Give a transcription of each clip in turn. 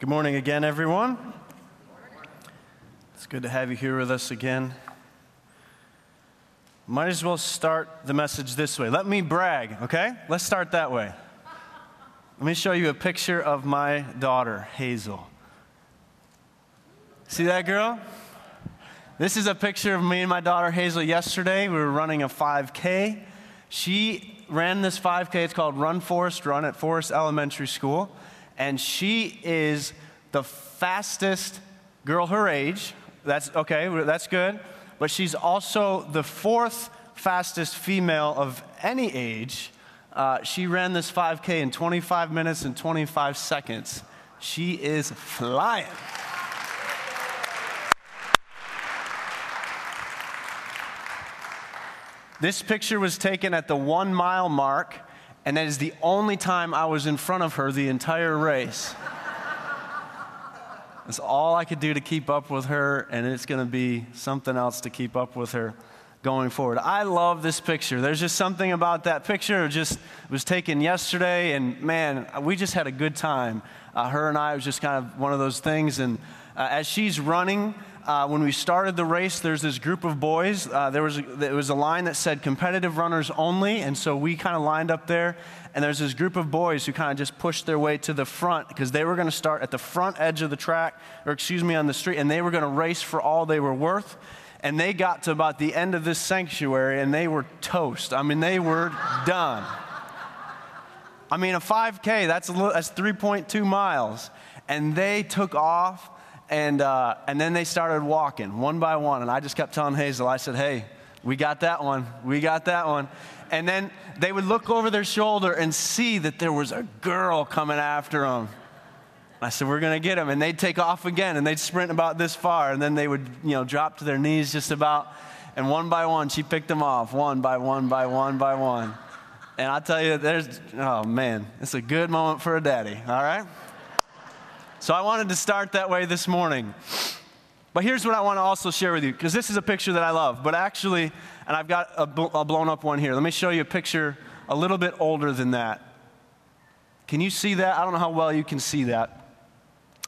Good morning again, everyone. It's good to have you here with us again. Might as well start the message this way. Let me brag, okay? Let's start that way. Let me show you a picture of my daughter, Hazel. See that girl? This is a picture of me and my daughter, Hazel, yesterday. We were running a 5K. She ran this 5K. It's called Run Forest Run at Forest Elementary School and she is the fastest girl her age. That's okay, that's good. But she's also the fourth fastest female of any age. Uh, she ran this 5K in 25 minutes and 25 seconds. She is flying. This picture was taken at the one mile mark and that is the only time I was in front of her the entire race. That's all I could do to keep up with her, and it's going to be something else to keep up with her going forward. I love this picture. There's just something about that picture. It just was taken yesterday, and man, we just had a good time. Uh, her and I was just kind of one of those things. And uh, as she's running, uh, when we started the race, there's this group of boys. Uh, there, was a, there was a line that said competitive runners only, and so we kind of lined up there. And there's this group of boys who kind of just pushed their way to the front because they were going to start at the front edge of the track, or excuse me, on the street, and they were going to race for all they were worth. And they got to about the end of this sanctuary and they were toast. I mean, they were done. I mean, a 5K, that's, a little, that's 3.2 miles. And they took off and, uh, and then they started walking one by one. And I just kept telling Hazel, I said, hey, we got that one. We got that one. And then they would look over their shoulder and see that there was a girl coming after them. I said, We're going to get him. And they'd take off again and they'd sprint about this far. And then they would, you know, drop to their knees just about. And one by one, she picked them off, one by one by one by one. And I tell you, there's, oh man, it's a good moment for a daddy, all right? So I wanted to start that way this morning. But here's what I want to also share with you, because this is a picture that I love. But actually, and I've got a, a blown up one here. Let me show you a picture a little bit older than that. Can you see that? I don't know how well you can see that.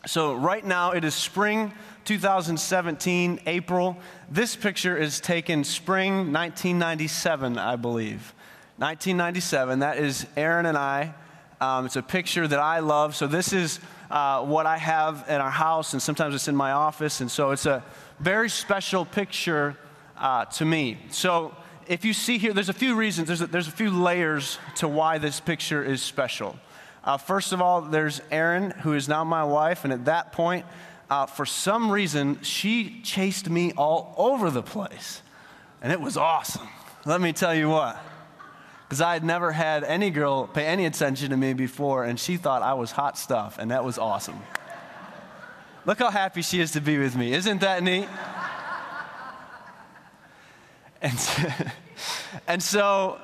So, right now, it is spring 2017, April. This picture is taken spring 1997, I believe. 1997. That is Erin and I. Um, it's a picture that I love. So, this is uh, what I have in our house, and sometimes it's in my office. And so it's a very special picture uh, to me. So if you see here, there's a few reasons, there's a, there's a few layers to why this picture is special. Uh, first of all, there's Erin, who is now my wife, and at that point, uh, for some reason, she chased me all over the place. And it was awesome. Let me tell you what because I had never had any girl pay any attention to me before, and she thought I was hot stuff, and that was awesome. Look how happy she is to be with me. Isn't that neat? And, and so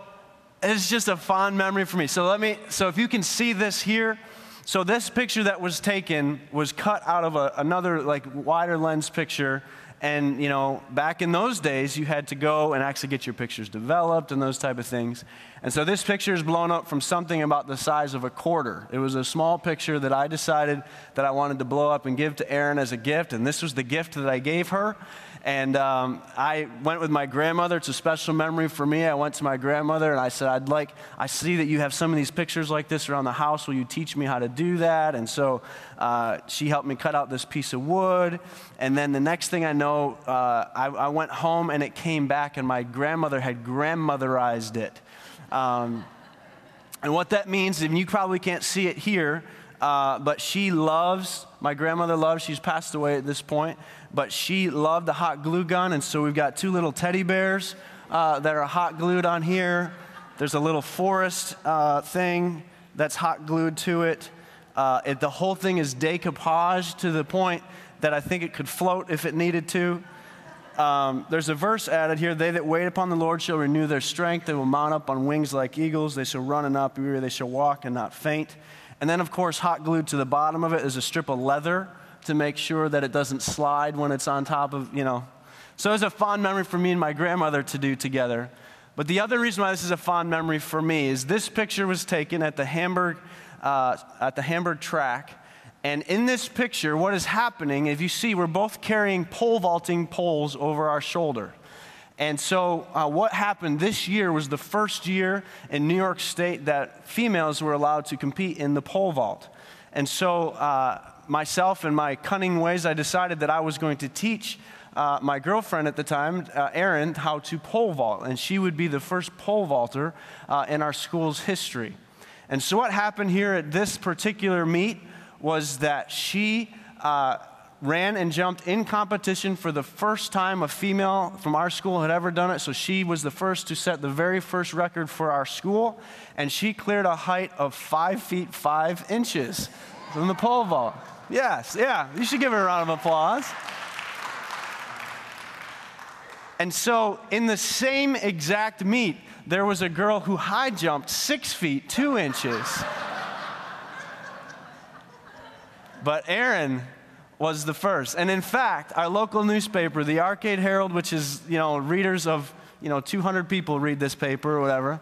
it's just a fond memory for me. So let me, so if you can see this here, so this picture that was taken was cut out of a, another like wider lens picture and, you know, back in those days, you had to go and actually get your pictures developed and those type of things. And so this picture is blown up from something about the size of a quarter. It was a small picture that I decided that I wanted to blow up and give to Erin as a gift. And this was the gift that I gave her. And um, I went with my grandmother. It's a special memory for me. I went to my grandmother and I said, I'd like, I see that you have some of these pictures like this around the house. Will you teach me how to do that? And so uh, she helped me cut out this piece of wood. And then the next thing I know, uh, I, I, went home and it came back, and my grandmother had grandmotherized it. Um, and what that means, and you probably can't see it here, uh, but she loves, my grandmother loves, she's passed away at this point, but she loved the hot glue gun. And so we've got two little teddy bears uh, that are hot glued on here. There's a little forest uh, thing that's hot glued to it. Uh, it. The whole thing is decoupage to the point that I think it could float if it needed to. Um, there's a verse added here they that wait upon the Lord shall renew their strength. They will mount up on wings like eagles. They shall run and not be weary. They shall walk and not faint. And then, of course, hot glued to the bottom of it is a strip of leather to make sure that it doesn't slide when it's on top of, you know. So it's a fond memory for me and my grandmother to do together. But the other reason why this is a fond memory for me is this picture was taken at the Hamburg, uh, at the Hamburg track. And in this picture, what is happening, if you see, we're both carrying pole vaulting poles over our shoulder. And so, uh, what happened this year was the first year in New York State that females were allowed to compete in the pole vault. And so, uh, myself and my cunning ways, I decided that I was going to teach uh, my girlfriend at the time, uh, Erin, how to pole vault. And she would be the first pole vaulter uh, in our school's history. And so, what happened here at this particular meet was that she uh, ran and jumped in competition for the first time a female from our school had ever done it. So she was the first to set the very first record for our school, and she cleared a height of five feet five inches from the pole vault. Yes, yeah, you should give her a round of applause. And so, in the same exact meet, there was a girl who high jumped six feet two inches. but Erin was the first. And in fact, our local newspaper, the Arcade Herald, which is, you know, readers of, you know, 200 people read this paper or whatever.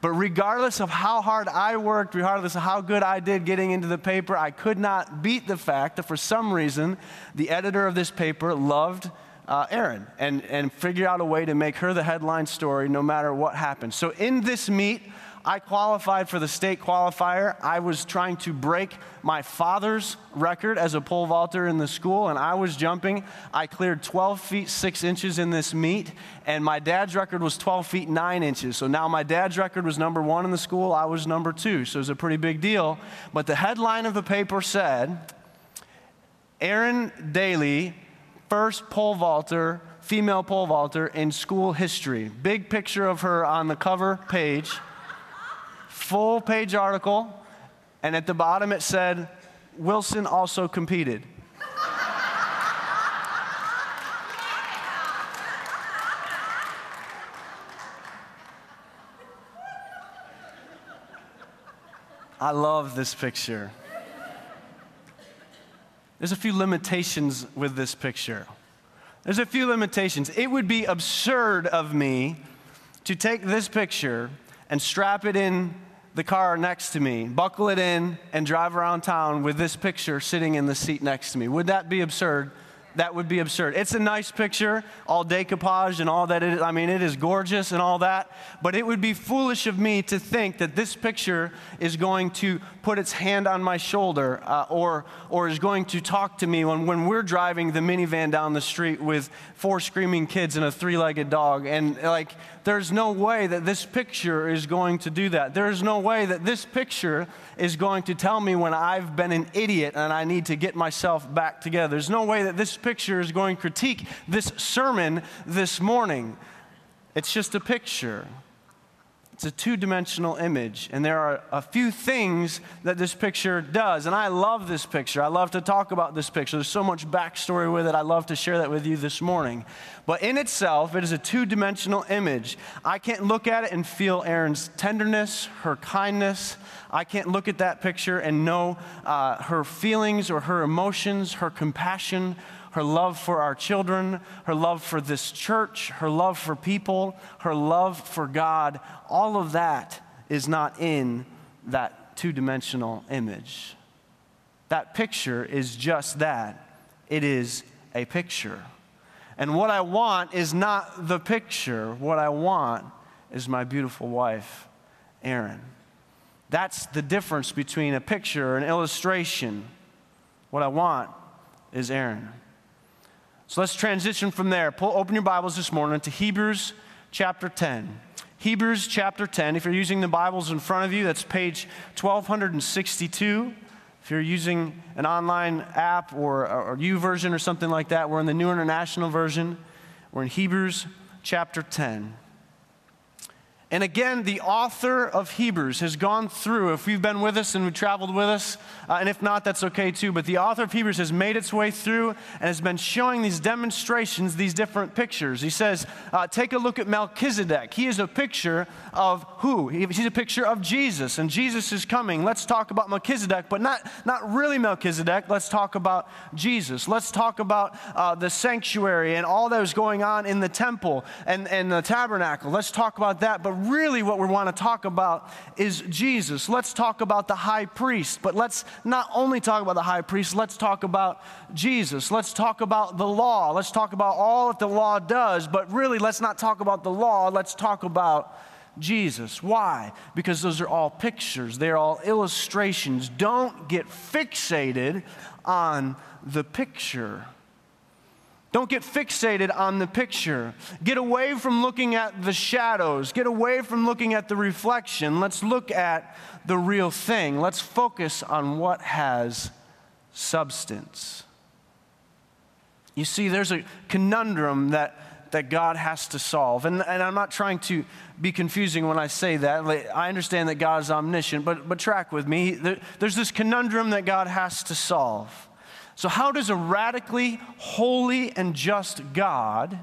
But regardless of how hard I worked, regardless of how good I did getting into the paper, I could not beat the fact that for some reason, the editor of this paper loved uh, Erin and, and figured out a way to make her the headline story no matter what happened. So in this meet, I qualified for the state qualifier. I was trying to break my father's record as a pole vaulter in the school, and I was jumping. I cleared 12 feet 6 inches in this meet, and my dad's record was 12 feet 9 inches. So now my dad's record was number one in the school, I was number two. So it was a pretty big deal. But the headline of the paper said Erin Daly, first pole vaulter, female pole vaulter in school history. Big picture of her on the cover page full page article, and at the bottom it said, Wilson also competed. I love this picture. There's a few limitations with this picture. There's a few limitations. It would be absurd of me to take this picture and strap it in the car next to me, buckle it in, and drive around town with this picture sitting in the seat next to me. Would that be absurd? that would be absurd. It's a nice picture, all decoupage and all that. I mean, it is gorgeous and all that. But it would be foolish of me to think that this picture is going to put its hand on my shoulder uh, or, or is going to talk to me when, when we're driving the minivan down the street with four screaming kids and a three legged dog. And like, there's no way that this picture is going to do that. There's no way that this picture is going to tell me when I've been an idiot and I need to get myself back together. There's no way that this picture is going to critique this sermon this morning. It's just a picture. It's a two dimensional image, and there are a few things that this picture does. And I love this picture. I love to talk about this picture. There's so much backstory with it. I love to share that with you this morning. But in itself, it is a two dimensional image. I can't look at it and feel Erin's tenderness, her kindness. I can't look at that picture and know uh, her feelings or her emotions, her compassion, her love for our children, her love for this church, her love for people, her love for God, all of that is not in that two dimensional image. That picture is just that it is a picture. And what I want is not the picture, what I want is my beautiful wife, Erin. That's the difference between a picture an illustration. What I want is Erin. So let's transition from there. Pull, open your Bibles this morning to Hebrews chapter 10. Hebrews chapter 10. If you're using the Bibles in front of you, that's page 1262. If you're using an online app or, or version or something like that, we're in the New International Version. We're in Hebrews chapter 10. And again, the author of Hebrews has gone through, if you've been with us and we've traveled with us, uh, and if not, that's okay too, but the author of Hebrews has made its way through and has been showing these demonstrations, these different pictures. He says, uh, take a look at Melchizedek. He is a picture of who? He's a picture of Jesus, and Jesus is coming. Let's talk about Melchizedek, but not, not really Melchizedek. Let's talk about Jesus. Let's talk about uh, the sanctuary and all that was going on in the temple and, and the tabernacle. Let's talk about that. But really what we want to talk about is Jesus. Let's talk about the high priest, but let's not only talk about the high priest, let's talk about Jesus. Let's talk about the law. Let's talk about all that the law does, but really let's not talk about the law, let's talk about Jesus. Why? Because those are all pictures, they're all illustrations. Don't get fixated on the picture. Don't get fixated on the picture. Get away from looking at the shadows. Get away from looking at the reflection. Let's look at the real thing. Let's focus on what has substance. You see, there's a conundrum that that God has to solve. And, and I'm not trying to be confusing when I say that. I understand that God is omniscient, but, but track with me. There, there's this conundrum that God has to solve. So, how does a radically holy and just God,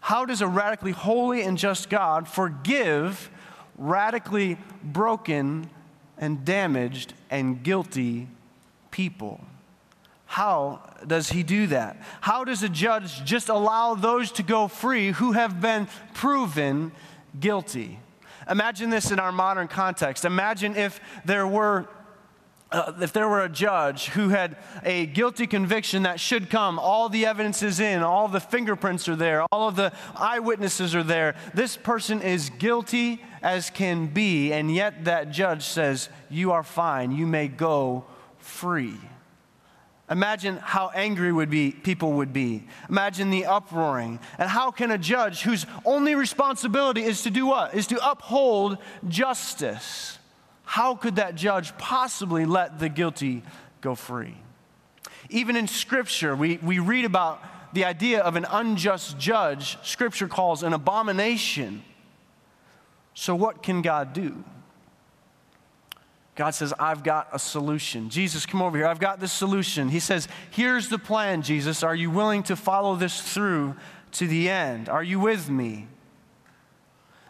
how does a radically holy and just God forgive radically broken and damaged and guilty people? How does he do that? How does a judge just allow those to go free who have been proven guilty? Imagine this in our modern context. Imagine if there were uh, if there were a judge who had a guilty conviction that should come, all the evidence is in, all the fingerprints are there, all of the eyewitnesses are there. This person is guilty as can be, and yet that judge says, You are fine, you may go free. Imagine how angry would be, people would be. Imagine the uproaring. And how can a judge whose only responsibility is to do what? Is to uphold justice. How could that judge possibly let the guilty go free? Even in Scripture, we, we read about the idea of an unjust judge, Scripture calls an abomination. So, what can God do? God says, I've got a solution. Jesus, come over here. I've got this solution. He says, Here's the plan, Jesus. Are you willing to follow this through to the end? Are you with me?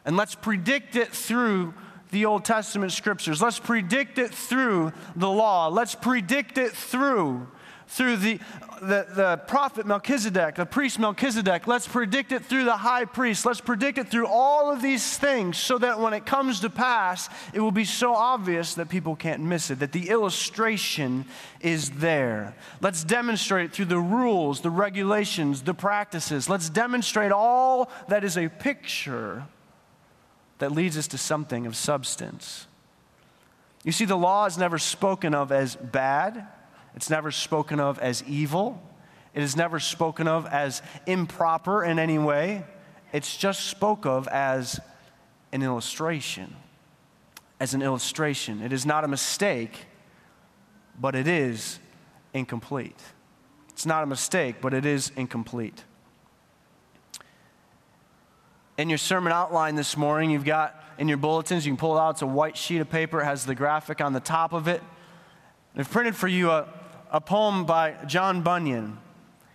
And let's predict it through the Old Testament scriptures. Let's predict it through the law. Let's predict it through through the, the, the prophet Melchizedek, the priest Melchizedek. Let's predict it through the high priest. Let's predict it through all of these things so that when it comes to pass, it will be so obvious that people can't miss it, that the illustration is there. Let's demonstrate it through the rules, the regulations, the practices. Let's demonstrate all that is a picture that leads us to something of substance. You see, the law is never spoken of as bad it's never spoken of as evil. It is never spoken of as improper in any way. It's just spoke of as an illustration. As an illustration. It is not a mistake, but it is incomplete. It's not a mistake, but it is incomplete. In your sermon outline this morning, you've got in your bulletins, you can pull it out. It's a white sheet of paper, it has the graphic on the top of it. I've printed for you a, a poem by John Bunyan.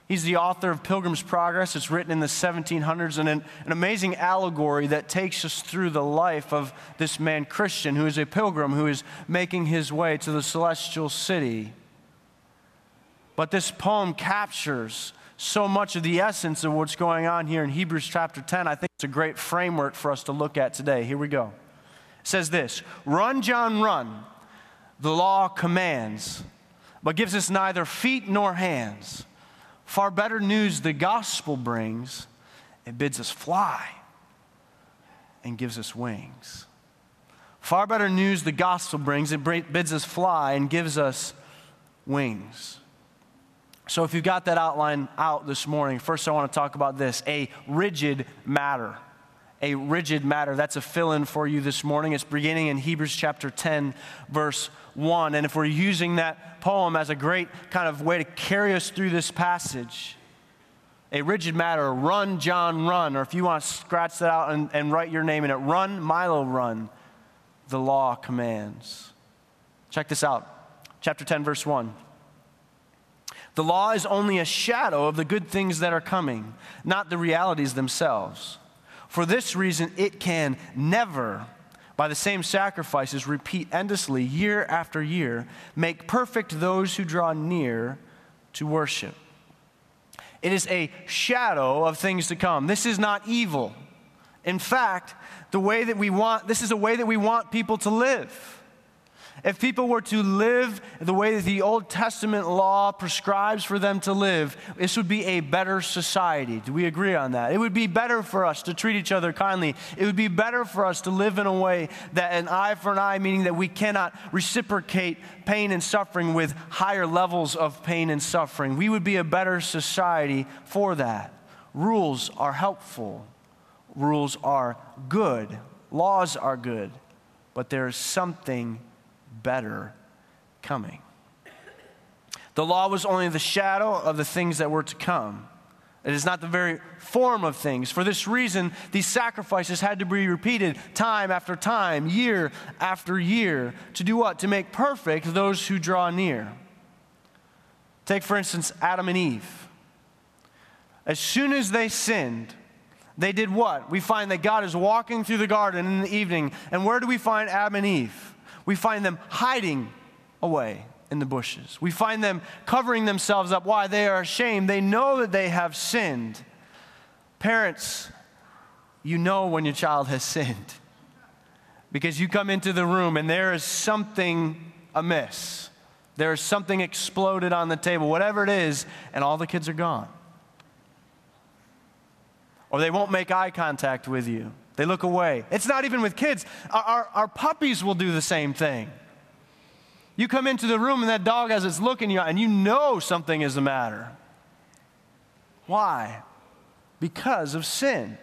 He's the author of Pilgrim's Progress. It's written in the 1700s and an, an, amazing allegory that takes us through the life of this man, Christian, who is a pilgrim who is making his way to the celestial city. But this poem captures so much of the essence of what's going on here in Hebrews chapter 10. I think it's a great framework for us to look at today. Here we go. It says this Run, John, run. The law commands but gives us neither feet nor hands. Far better news the gospel brings. It bids us fly and gives us wings. Far better news the gospel brings. It bids us fly and gives us wings. So, if you've got that outline out this morning, first I want to talk about this a rigid matter. A rigid matter. That's a fill in for you this morning. It's beginning in Hebrews chapter 10, verse 1. And if we're using that poem as a great kind of way to carry us through this passage, a rigid matter, run, John, run. Or if you want to scratch that out and, and write your name in it, run, Milo, run. The law commands. Check this out. Chapter 10, verse 1. The law is only a shadow of the good things that are coming, not the realities themselves. For this reason, it can never by the same sacrifices repeat endlessly year after year, make perfect those who draw near to worship. It is a shadow of things to come. This is not evil. In fact, the way that we want, this is a way that we want people to live. If people were to live the way that the Old Testament law prescribes for them to live, this would be a better society. Do we agree on that? It would be better for us to treat each other kindly. It would be better for us to live in a way that an eye for an eye, meaning that we cannot reciprocate pain and suffering with higher levels of pain and suffering. We would be a better society for that. Rules are helpful, rules are good, laws are good, but there is something better coming. The law was only the shadow of the things that were to come. It is not the very form of things. For this reason, these sacrifices had to be repeated time after time, year after year, to do what? To make perfect those who draw near. Take, for instance, Adam and Eve. As soon as they sinned, they did what? We find that God is walking through the garden in the evening. And where do we find Adam and Eve? We find them hiding away in the bushes. We find them covering themselves up. Why? They are ashamed. They know that they have sinned. Parents, you know when your child has sinned because you come into the room and there is something amiss. There is something exploded on the table, whatever it is, and all the kids are gone. Or they won't make eye contact with you. They look away. It's not even with kids. Our, our, our, puppies will do the same thing. You come into the room and that dog has its look in you, and you know something is the matter. Why? Because of sin.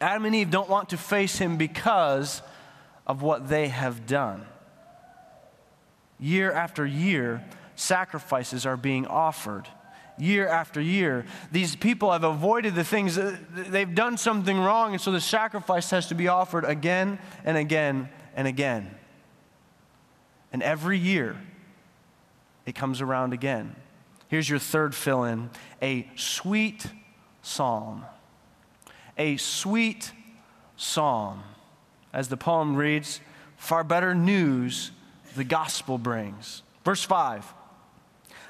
Adam and Eve don't want to face him because of what they have done. Year after year, sacrifices are being offered year after year. These people have avoided the things, they've done something wrong, and so the sacrifice has to be offered again and again and again. And every year, it comes around again. Here's your third fill in a sweet psalm. A sweet psalm. As the poem reads, far better news the gospel brings. Verse 5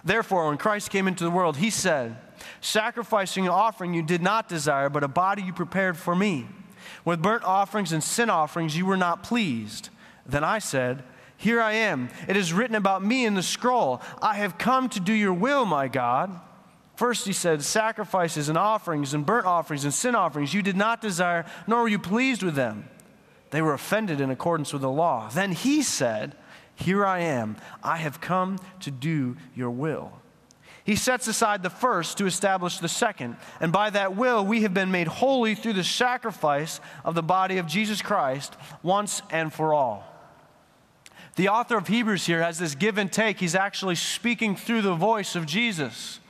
Therefore, when Christ came into the world, he said, Sacrificing and offering you did not desire, but a body you prepared for me. With burnt offerings and sin offerings you were not pleased. Then I said, Here I am. It is written about me in the scroll. I have come to do your will, my God. First, he said, Sacrifices and offerings and burnt offerings and sin offerings you did not desire, nor were you pleased with them. They were offended in accordance with the law. Then he said, here I am. I have come to do your will. He sets aside the first to establish the second. And by that will, we have been made holy through the sacrifice of the body of Jesus Christ once and for all. The author of Hebrews here has this give and take. He's actually speaking through the voice of Jesus.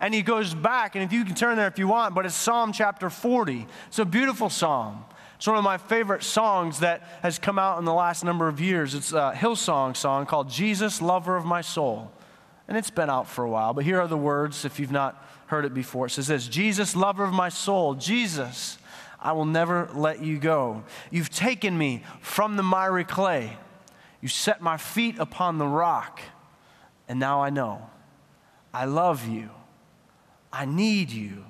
And he goes back, and if you can turn there if you want, but it's Psalm chapter 40. It's a beautiful psalm. It's one of my favorite songs that has come out in the last number of years. It's a Hillsong song called Jesus, Lover of My Soul. And it's been out for a while, but here are the words if you've not heard it before. It says this Jesus, lover of my soul, Jesus, I will never let you go. You've taken me from the miry clay. You set my feet upon the rock. And now I know I love you. I need you.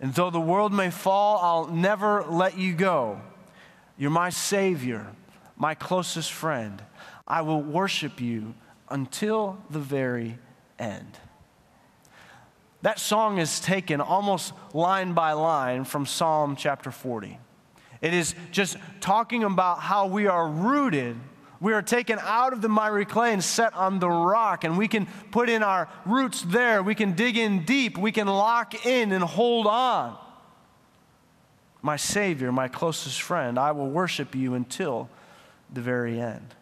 And though the world may fall, I'll never let you go. You're my Savior, my closest friend. I will worship you until the very end. That song is taken almost line by line from Psalm chapter 40. It is just talking about how we are rooted. We are taken out of the miry clay and set on the rock, and we can put in our roots there. We can dig in deep. We can lock in and hold on my Savior, my closest friend. I will worship you until the very end.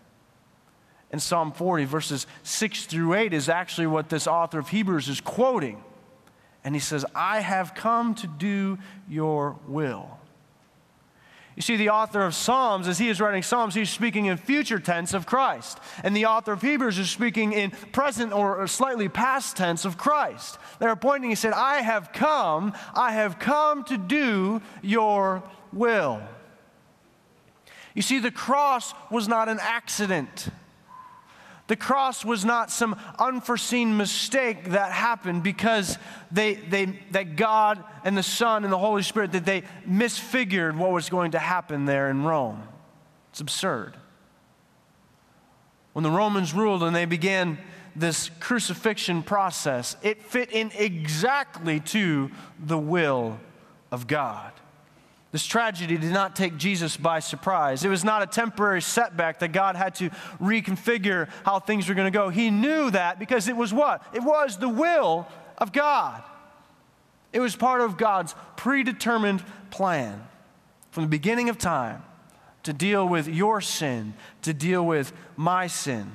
In Psalm 40, verses 6 through 8, is actually what this author of Hebrews is quoting. And he says, I have come to do your will. You see, the author of Psalms, as he is writing Psalms, he's speaking in future tense of Christ. And the author of Hebrews is speaking in present or slightly past tense of Christ. They're pointing, he said, I have come, I have come to do your will. You see, the cross was not an accident. The cross was not some unforeseen mistake that happened because they, they, that God and the Son and the Holy Spirit, that they misfigured what was going to happen there in Rome. It's absurd. When the Romans ruled and they began this crucifixion process, it fit in exactly to the will of God. This tragedy did not take Jesus by surprise. It was not a temporary setback that God had to reconfigure how things were going to go. He knew that because it was what? It was the will of God. It was part of God's predetermined plan from the beginning of time to deal with your sin, to deal with my sin,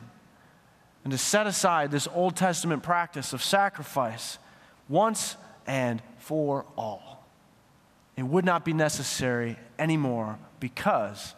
and to set aside this Old Testament practice of sacrifice once and for all. It would not be necessary anymore because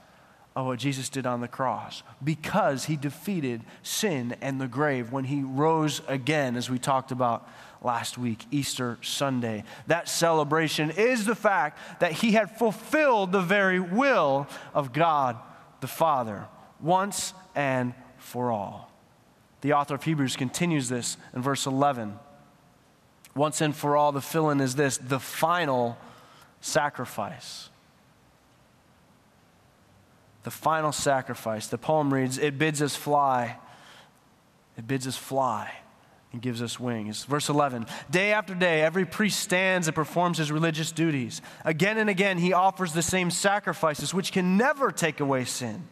of what Jesus did on the cross, because he defeated sin and the grave when he rose again, as we talked about last week, Easter Sunday. That celebration is the fact that he had fulfilled the very will of God the Father once and for all. The author of Hebrews continues this in verse 11. Once and for all, the fill in is this the final sacrifice. The final sacrifice. The poem reads, It bids us fly. It bids us fly and gives us wings. Verse 11 Day after day, every priest stands and performs his religious duties. Again and again, he offers the same sacrifices, which can never take away sin.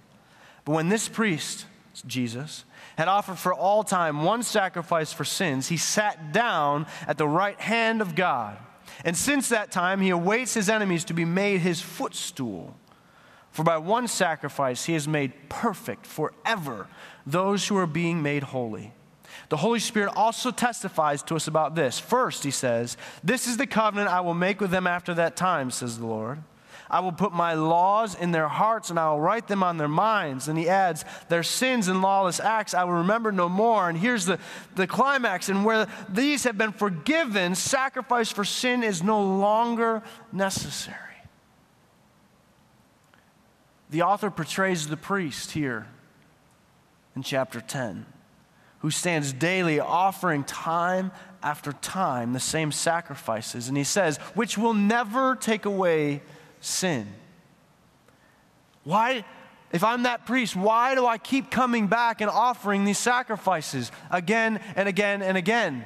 But when this priest, Jesus, had offered for all time one sacrifice for sins, he sat down at the right hand of God. And since that time, he awaits his enemies to be made his footstool. For by one sacrifice, he has made perfect forever those who are being made holy. The Holy Spirit also testifies to us about this. First, he says, This is the covenant I will make with them after that time, says the Lord. I will put my laws in their hearts and I will write them on their minds. And he adds, Their sins and lawless acts I will remember no more. And here's the, the climax. And where these have been forgiven, sacrifice for sin is no longer necessary. The author portrays the priest here in chapter 10, who stands daily offering time after time the same sacrifices. And he says, which will never take away sin. Why, if I'm that priest, why do I keep coming back and offering these sacrifices again and again and again?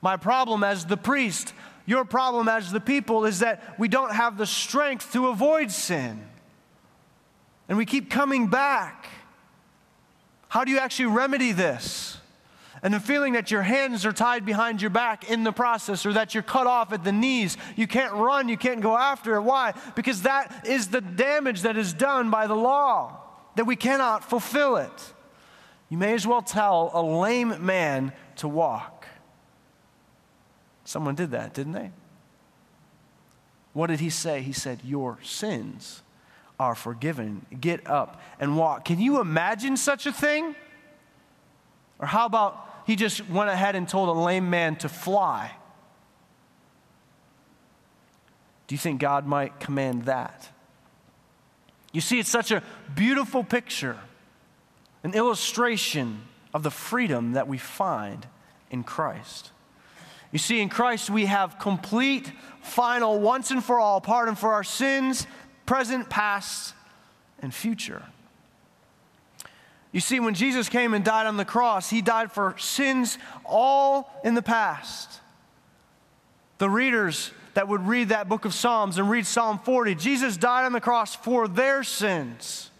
My problem as the priest, your problem as the people, is that we don't have the strength to avoid sin. And we keep coming back. How do you actually remedy this? And the feeling that your hands are tied behind your back in the process or that you're cut off at the knees. You can't run, you can't go after it. Why? Because that is the damage that is done by the law, that we cannot fulfill it. You may as well tell a lame man to walk. Someone did that, didn't they? What did he say? He said, Your sins are forgiven. Get up and walk. Can you imagine such a thing? Or how about he just went ahead and told a lame man to fly. Do you think God might command that? You see, it's such a beautiful picture, an illustration of the freedom that we find in Christ. You see, in Christ, we have complete, final, once and for all pardon for our sins, present, past, and future. You see, when Jesus came and died on the cross, he died for sins all in the past. The readers that would read that book of Psalms and read Psalm 40, Jesus died on the cross for their sins.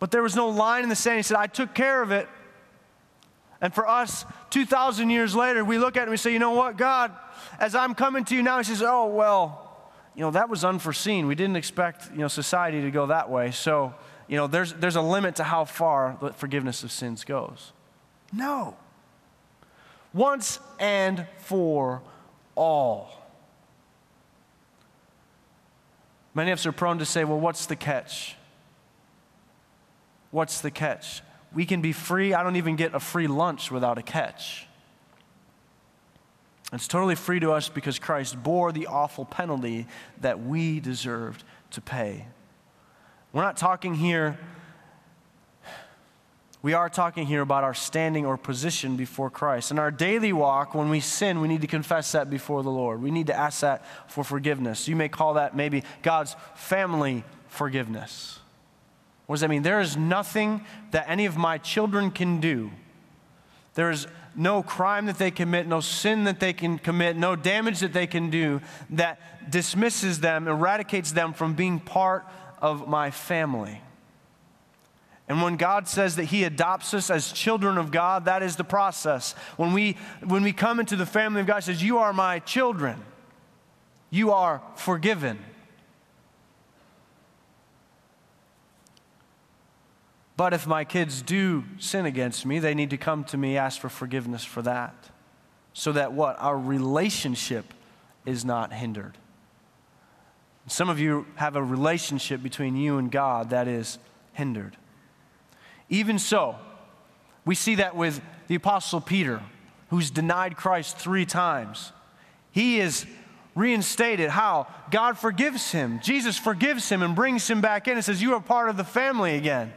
But there was no line in the sand. He said, I took care of it. And for us, 2,000 years later, we look at it and we say, you know what, God, as I'm coming to you now, He says, oh, well, you know, that was unforeseen. We didn't expect, you know, society to go that way. So, you know, there's, there's a limit to how far the forgiveness of sins goes. No. Once and for all. Many of us are prone to say, well, what's the catch? What's the catch? We can be free. I don't even get a free lunch without a catch. It's totally free to us because Christ bore the awful penalty that we deserved to pay. We're not talking here we are talking here about our standing or position before Christ. In our daily walk, when we sin, we need to confess that before the Lord. We need to ask that for forgiveness. You may call that maybe God's family forgiveness. What does that mean? There is nothing that any of my children can do. There is no crime that they commit, no sin that they can commit, no damage that they can do that dismisses them, eradicates them from being part of my family. And when God says that He adopts us as children of God, that is the process. When we, when we come into the family of God, says, You are my children, you are forgiven. But if my kids do sin against me, they need to come to me, ask for forgiveness for that. So that what? Our relationship is not hindered. Some of you have a relationship between you and God that is hindered. Even so, we see that with the Apostle Peter, who's denied Christ three times. He is reinstated. How? God forgives him. Jesus forgives him and brings him back in and says, You are part of the family again.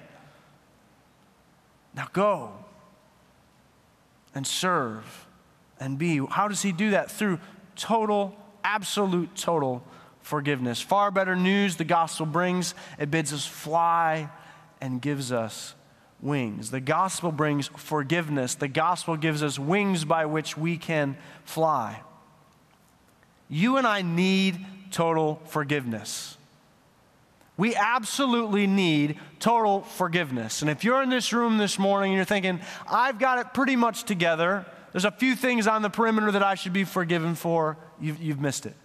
Now go and serve and be. How does he do that? Through total, absolute, total forgiveness. Far better news the gospel brings. It bids us fly and gives us wings. The gospel brings forgiveness. The gospel gives us wings by which we can fly. You and I need total forgiveness. We absolutely need total forgiveness. And if you're in this room this morning and you're thinking, I've got it pretty much together, there's a few things on the perimeter that I should be forgiven for, you've, you've missed it.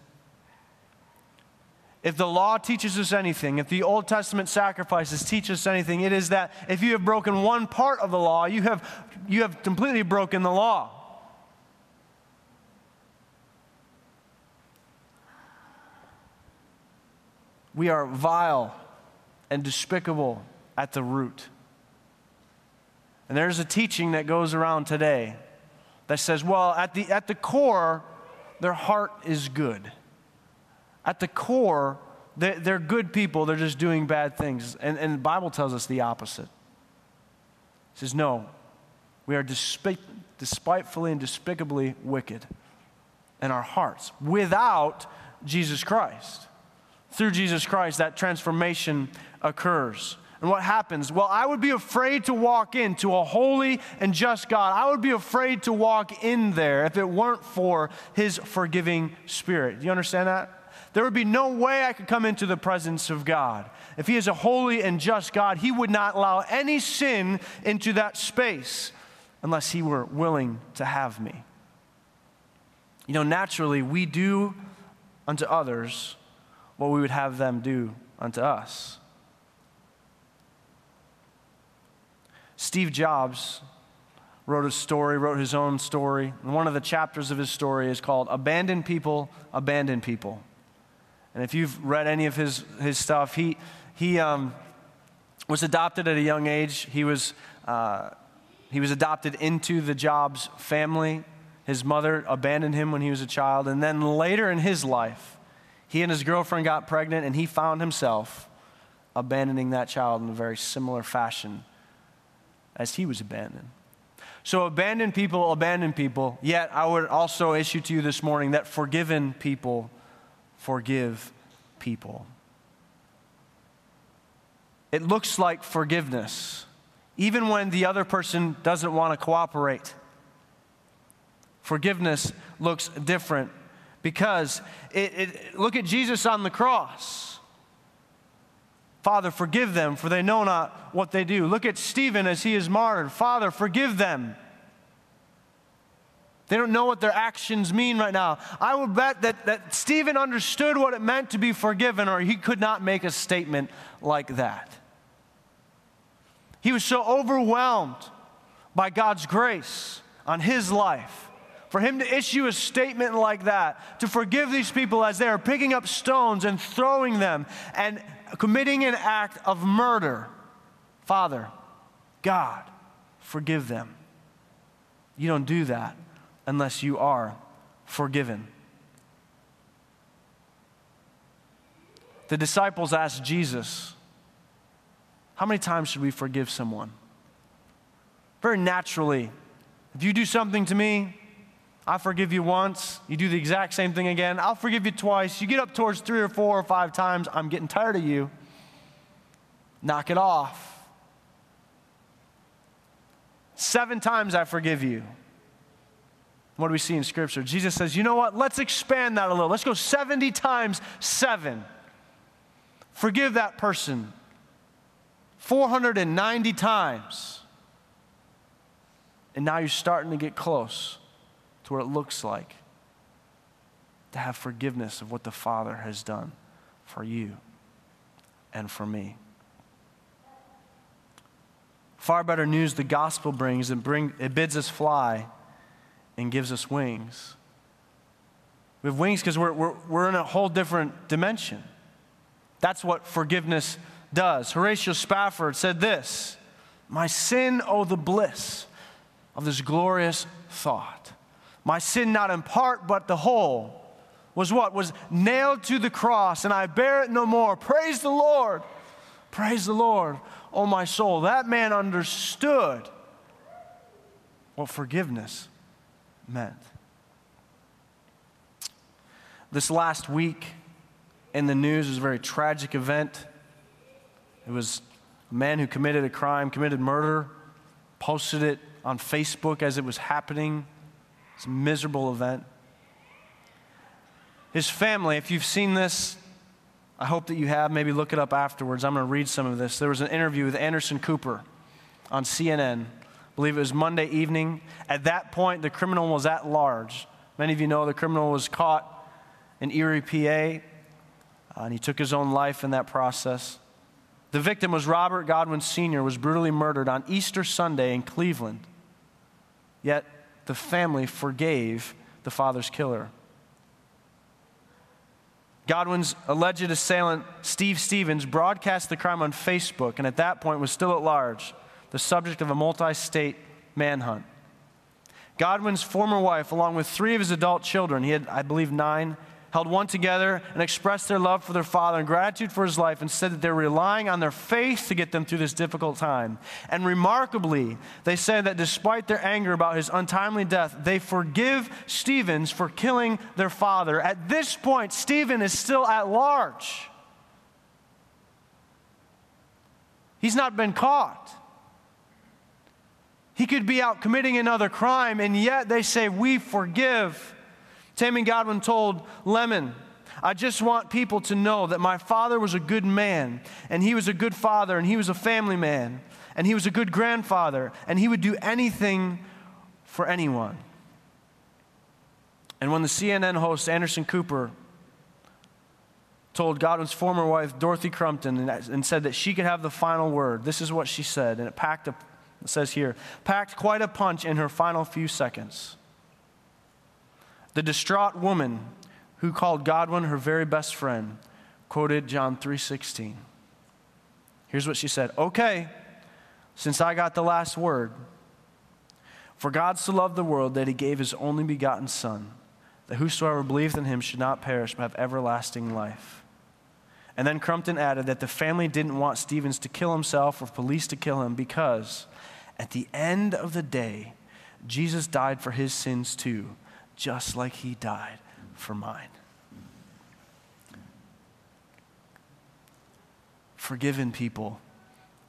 If the law teaches us anything, if the Old Testament sacrifices teach us anything, it is that if you have broken one part of the law, you have, you have completely broken the law. We are vile and despicable at the root. And there's a teaching that goes around today that says, well, at the, at the core, their heart is good. At the core, they're, good people, they're just doing bad things. And, and the Bible tells us the opposite. It says, no, we are despic- despitefully and despicably wicked in our hearts without Jesus Christ. Through Jesus Christ, that transformation occurs. And what happens? Well, I would be afraid to walk into a holy and just God. I would be afraid to walk in there if it weren't for His forgiving Spirit. Do you understand that? There would be no way I could come into the presence of God. If He is a holy and just God, He would not allow any sin into that space unless He were willing to have me. You know, naturally, we do unto others what we would have them do unto us. Steve Jobs wrote a story, wrote his own story. And one of the chapters of his story is called Abandon People, Abandon People. And if you've read any of his, his stuff, he, he um, was adopted at a young age. He was, uh, he was adopted into the Jobs family. His mother abandoned him when he was a child. And then later in his life, he and his girlfriend got pregnant, and he found himself abandoning that child in a very similar fashion as he was abandoned. So, abandoned people, abandoned people. Yet, I would also issue to you this morning that forgiven people forgive people. It looks like forgiveness, even when the other person doesn't want to cooperate. Forgiveness looks different because it, it, look at Jesus on the cross. Father, forgive them, for they know not what they do. Look at Stephen as he is martyred. Father, forgive them they don't know what their actions mean right now. I would bet that, that Stephen understood what it meant to be forgiven, or he could not make a statement like that. He was so overwhelmed by God's grace on his life. For him to issue a statement like that, to forgive these people as they are picking up stones and throwing them and committing an act of murder. Father, God, forgive them. You don't do that unless you are forgiven. The disciples asked Jesus, How many times should we forgive someone? very naturally. If you do something to me, I forgive you once, you do the exact same thing again, I'll forgive you twice. You get up towards three or four or five times, I'm getting tired of you. Knock it off. Seven times I forgive you. What do we see in Scripture? Jesus says, you know what? Let's expand that a little. Let's go 70 times seven. Forgive that person 490 times. And now you're starting to get close to what it looks like to have forgiveness of what the Father has done for you and for me. Far better news the gospel brings and bring, it bids us fly and gives us wings. We have wings because we're, we're, we're in a whole different dimension. That's what forgiveness does. Horatio Spafford said this My sin, oh, the bliss of this glorious thought. My sin, not in part, but the whole, was what? Was nailed to the cross, and I bear it no more. Praise the Lord. Praise the Lord, oh my soul. That man understood what forgiveness meant. This last week in the news was a very tragic event. It was a man who committed a crime, committed murder, posted it on Facebook as it was happening. It's a miserable event. His family, if you've seen this, I hope that you have. Maybe look it up afterwards. I'm going to read some of this. There was an interview with Anderson Cooper on CNN. Believe it was Monday evening. At that point, the criminal was at large. Many of you know the criminal was caught in Erie, PA, uh, and he took his own life in that process. The victim was Robert Godwin Sr., was brutally murdered on Easter Sunday in Cleveland. Yet the family forgave the father's killer. Godwin's alleged assailant, Steve Stephens, broadcast the crime on Facebook and at that point was still at large, the subject of a multi state manhunt. Godwin's former wife, along with three of his adult children, he had, I believe, nine, held one together and expressed their love for their father and gratitude for his life and said that they're relying on their faith to get them through this difficult time. And remarkably, they said that despite their anger about his untimely death, they forgive Stephens for killing their father. At this point, Stephen is still at large. He's not been caught. He could be out committing another crime, and yet they say, We forgive. Tammy Godwin told Lemon, I just want people to know that my father was a good man, and he was a good father, and he was a family man, and he was a good grandfather, and he would do anything for anyone. And when the CNN host Anderson Cooper told Godwin's former wife, Dorothy Crumpton, and, said that she could have the final word, this is what she said, and it packed a, it says here, packed quite a punch in her final few seconds. The distraught woman who called Godwin her very best friend quoted John 3:16. Here's what she said, "Okay, since I got the last word, for God so loved the world that he gave his only begotten son, that whosoever believeth in him should not perish but have everlasting life." And then Crumpton added that the family didn't want Stephens to kill himself or police to kill him because at the end of the day, Jesus died for his sins too just like he died for mine. Forgiven people,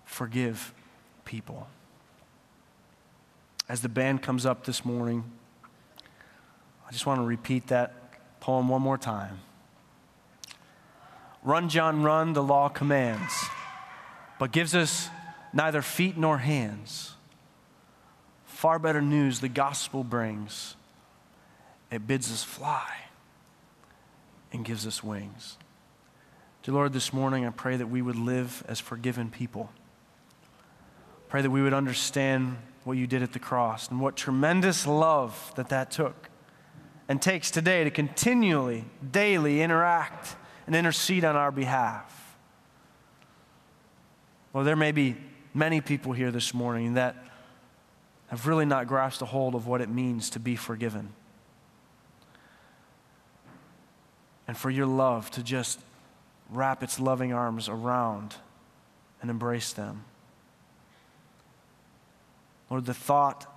forgive people. As the band comes up this morning, I just want to repeat that poem one more time. Run, John, run, the law commands, but gives us neither feet nor hands. Far better news the gospel brings it bids us fly and gives us wings. Dear Lord, this morning I pray that we would live as forgiven people. Pray that we would understand what you did at the cross and what tremendous love that that took and takes today to continually, daily interact and intercede on our behalf. Well, there may be many people here this morning that have really not grasped a hold of what it means to be forgiven. and for your love to just wrap its loving arms around and embrace them. Lord, the thought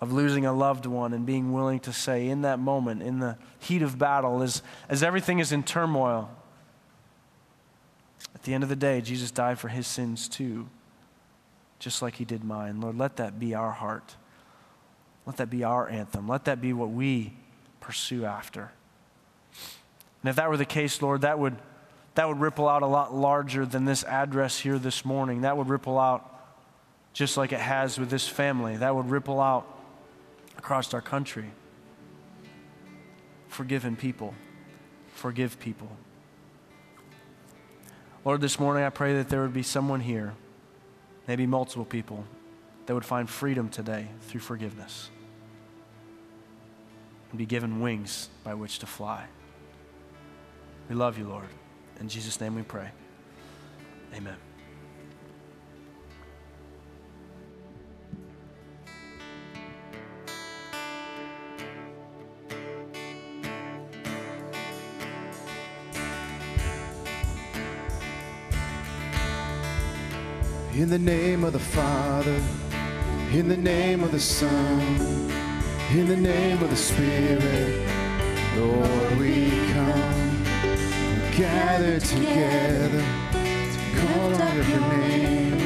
of losing a loved one and being willing to say in that moment, in the heat of battle, as, as everything is in turmoil, at the end of the day, Jesus died for his sins too, just like he did mine. Lord, let that be our heart. Let that be our anthem. Let that be what we pursue after. And if that were the case, Lord, that would, that would ripple out a lot larger than this address here this morning. That would ripple out just like it has with this family. That would ripple out across our country. Forgiven people. Forgive people. Lord, this morning I pray that there would be someone here, maybe multiple people, that would find freedom today through forgiveness and be given wings by which to fly. We love you, Lord. In Jesus' name we pray. Amen. The name of the Father, in the name of the Son, in the name of the Spirit, Lord, we come, gather together to call on your name,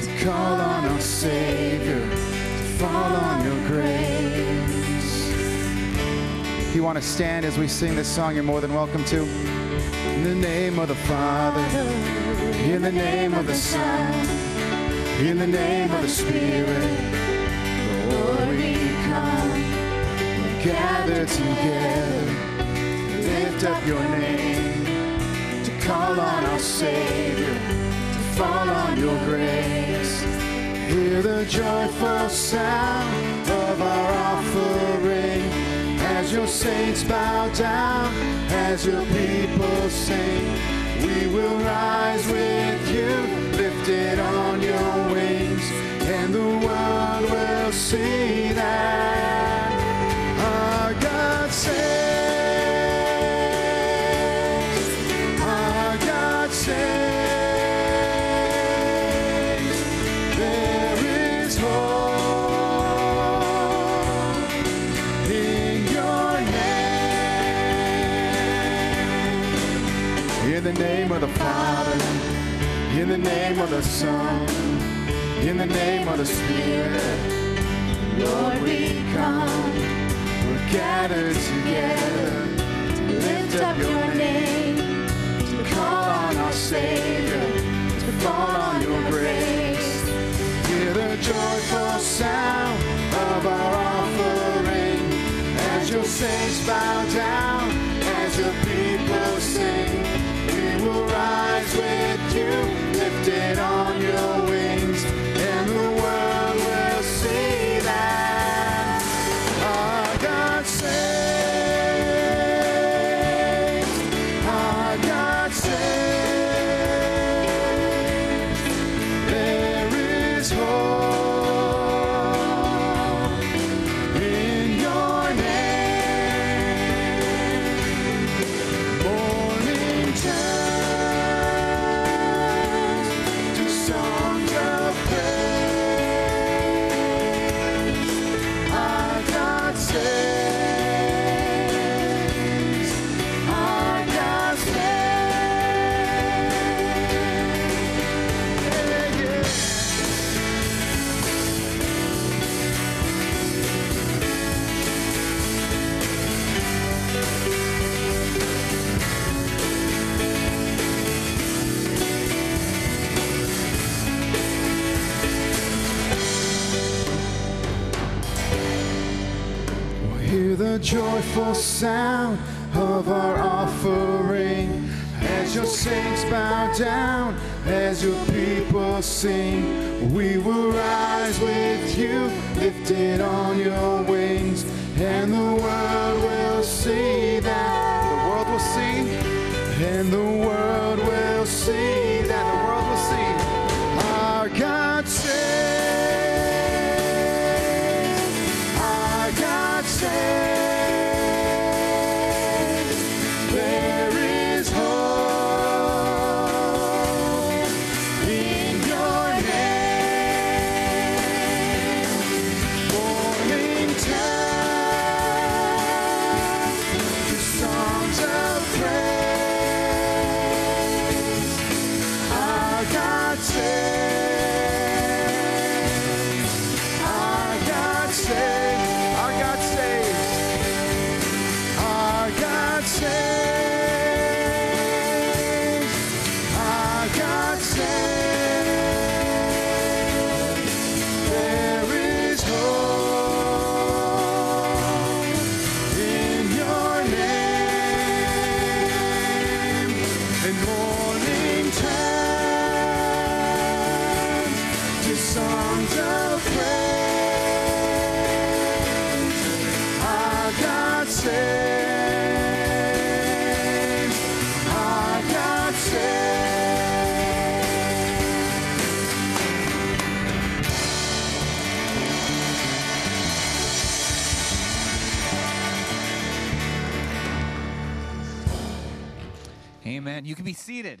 to call on our Savior, to fall on your grace. If you want to stand as we sing this song, you're more than welcome to. In the name of the Father, in the name of the Son, in the name of the Spirit, Lord, we come, we gather together, lift up your name, to call on our Savior, to fall on your grace. Hear the joyful sound of our offering as your saints bow down, as your people sing. See that our God saves. Our God saves. There is hope in your name. In the name of the Father, in the name of the Son, in the name of the Spirit, Lord, we come. We're gathered together to lift up your name, to call on our Savior, to fall on your grace. Hear the joyful sound of our offering as your saints bow down, as your people sing. We will rise with you, lifted on your wings, joyful sound of our offering as your saints bow down, as your people sing. We will rise with you, lifted on your wings, and You can be seated.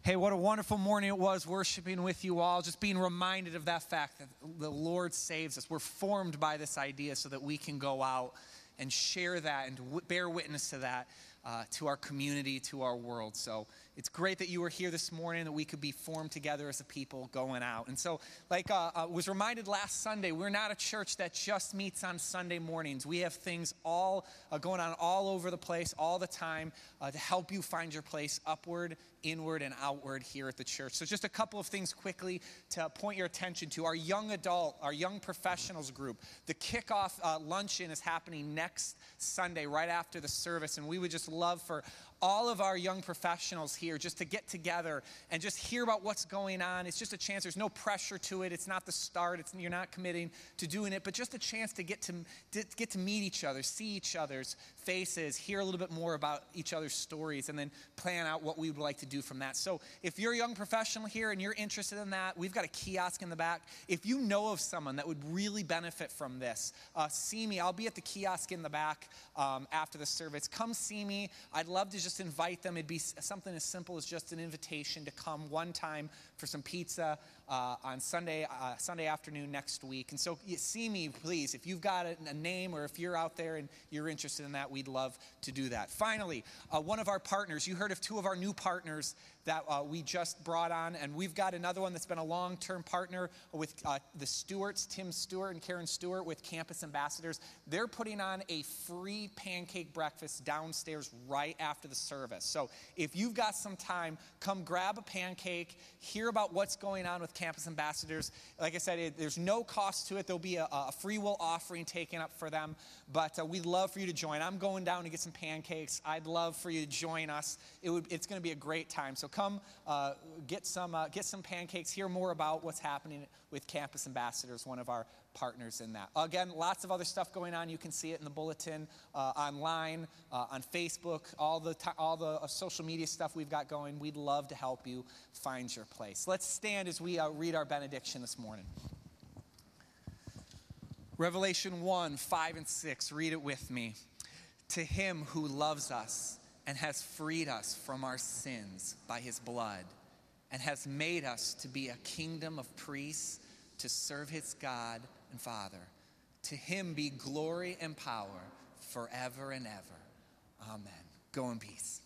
Hey, what a wonderful morning it was worshiping with you all, just being reminded of that fact that the Lord saves us. We're formed by this idea so that we can go out and share that and w- bear witness to that uh, to our community, to our world. So it's great that you were here this morning, that we could be formed together as a people going out. And so, like uh, I uh, was reminded last Sunday, we're not a church that just meets on Sunday mornings. We have things all uh, going on all over the place, all the time, uh, to help you find your place upward, inward, and outward here at the church. So, just a couple of things quickly to point your attention to. Our young adult, our young professionals group, the kickoff uh, luncheon is happening next Sunday, right after the service. And we would just love for all of our young professionals here just to get together and just hear about what's going on. It's just a chance. There's no pressure to it. It's not the start. It's, you're not committing to doing it, but just a chance to get to, to get to meet each other, see each other's faces, hear a little bit more about each other's stories, and then plan out what we would like to do from that. So if you're a young professional here and you're interested in that, we've got a kiosk in the back. If you know of someone that would really benefit from this, uh, see me. I'll be at the kiosk in the back um, after the service. Come see me. I'd love to just invite them. It'd be something as simple as just an invitation to come one time for some pizza uh, on Sunday, uh, Sunday afternoon next week. And so see me, please. If you've got a, a, name or if you're out there and you're interested in that, we'd love to do that. Finally, uh, one of our partners, you heard of two of our new partners that uh, we just brought on, and we've got another one that's been a long term partner with uh, the Stewarts, Tim Stewart and Karen Stewart with Campus Ambassadors. They're putting on a free pancake breakfast downstairs right after the service. So if you've got some time, come grab a pancake, hear about what's going on with Campus Ambassadors. Like I said, it, there's no cost to it. There'll be a, a, free will offering taken up for them, but uh, we'd love for you to join. I'm going down to get some pancakes. I'd love for you to join us. It would, it's going to be a great time. So come uh, get, some, uh, get some pancakes, hear more about what's happening with Campus Ambassadors, one of our partners in that. Again, lots of other stuff going on. You can see it in the bulletin, uh, online, uh, on Facebook, all the, t- all the uh, social media stuff we've got going. We'd love to help you find your place. Let's stand as we uh, read our benediction this morning. Revelation 1 5 and 6. Read it with me. To him who loves us and has freed us from our sins by his blood and has made us to be a kingdom of priests to serve his God and Father. To him be glory and power forever and ever. Amen. Go in peace.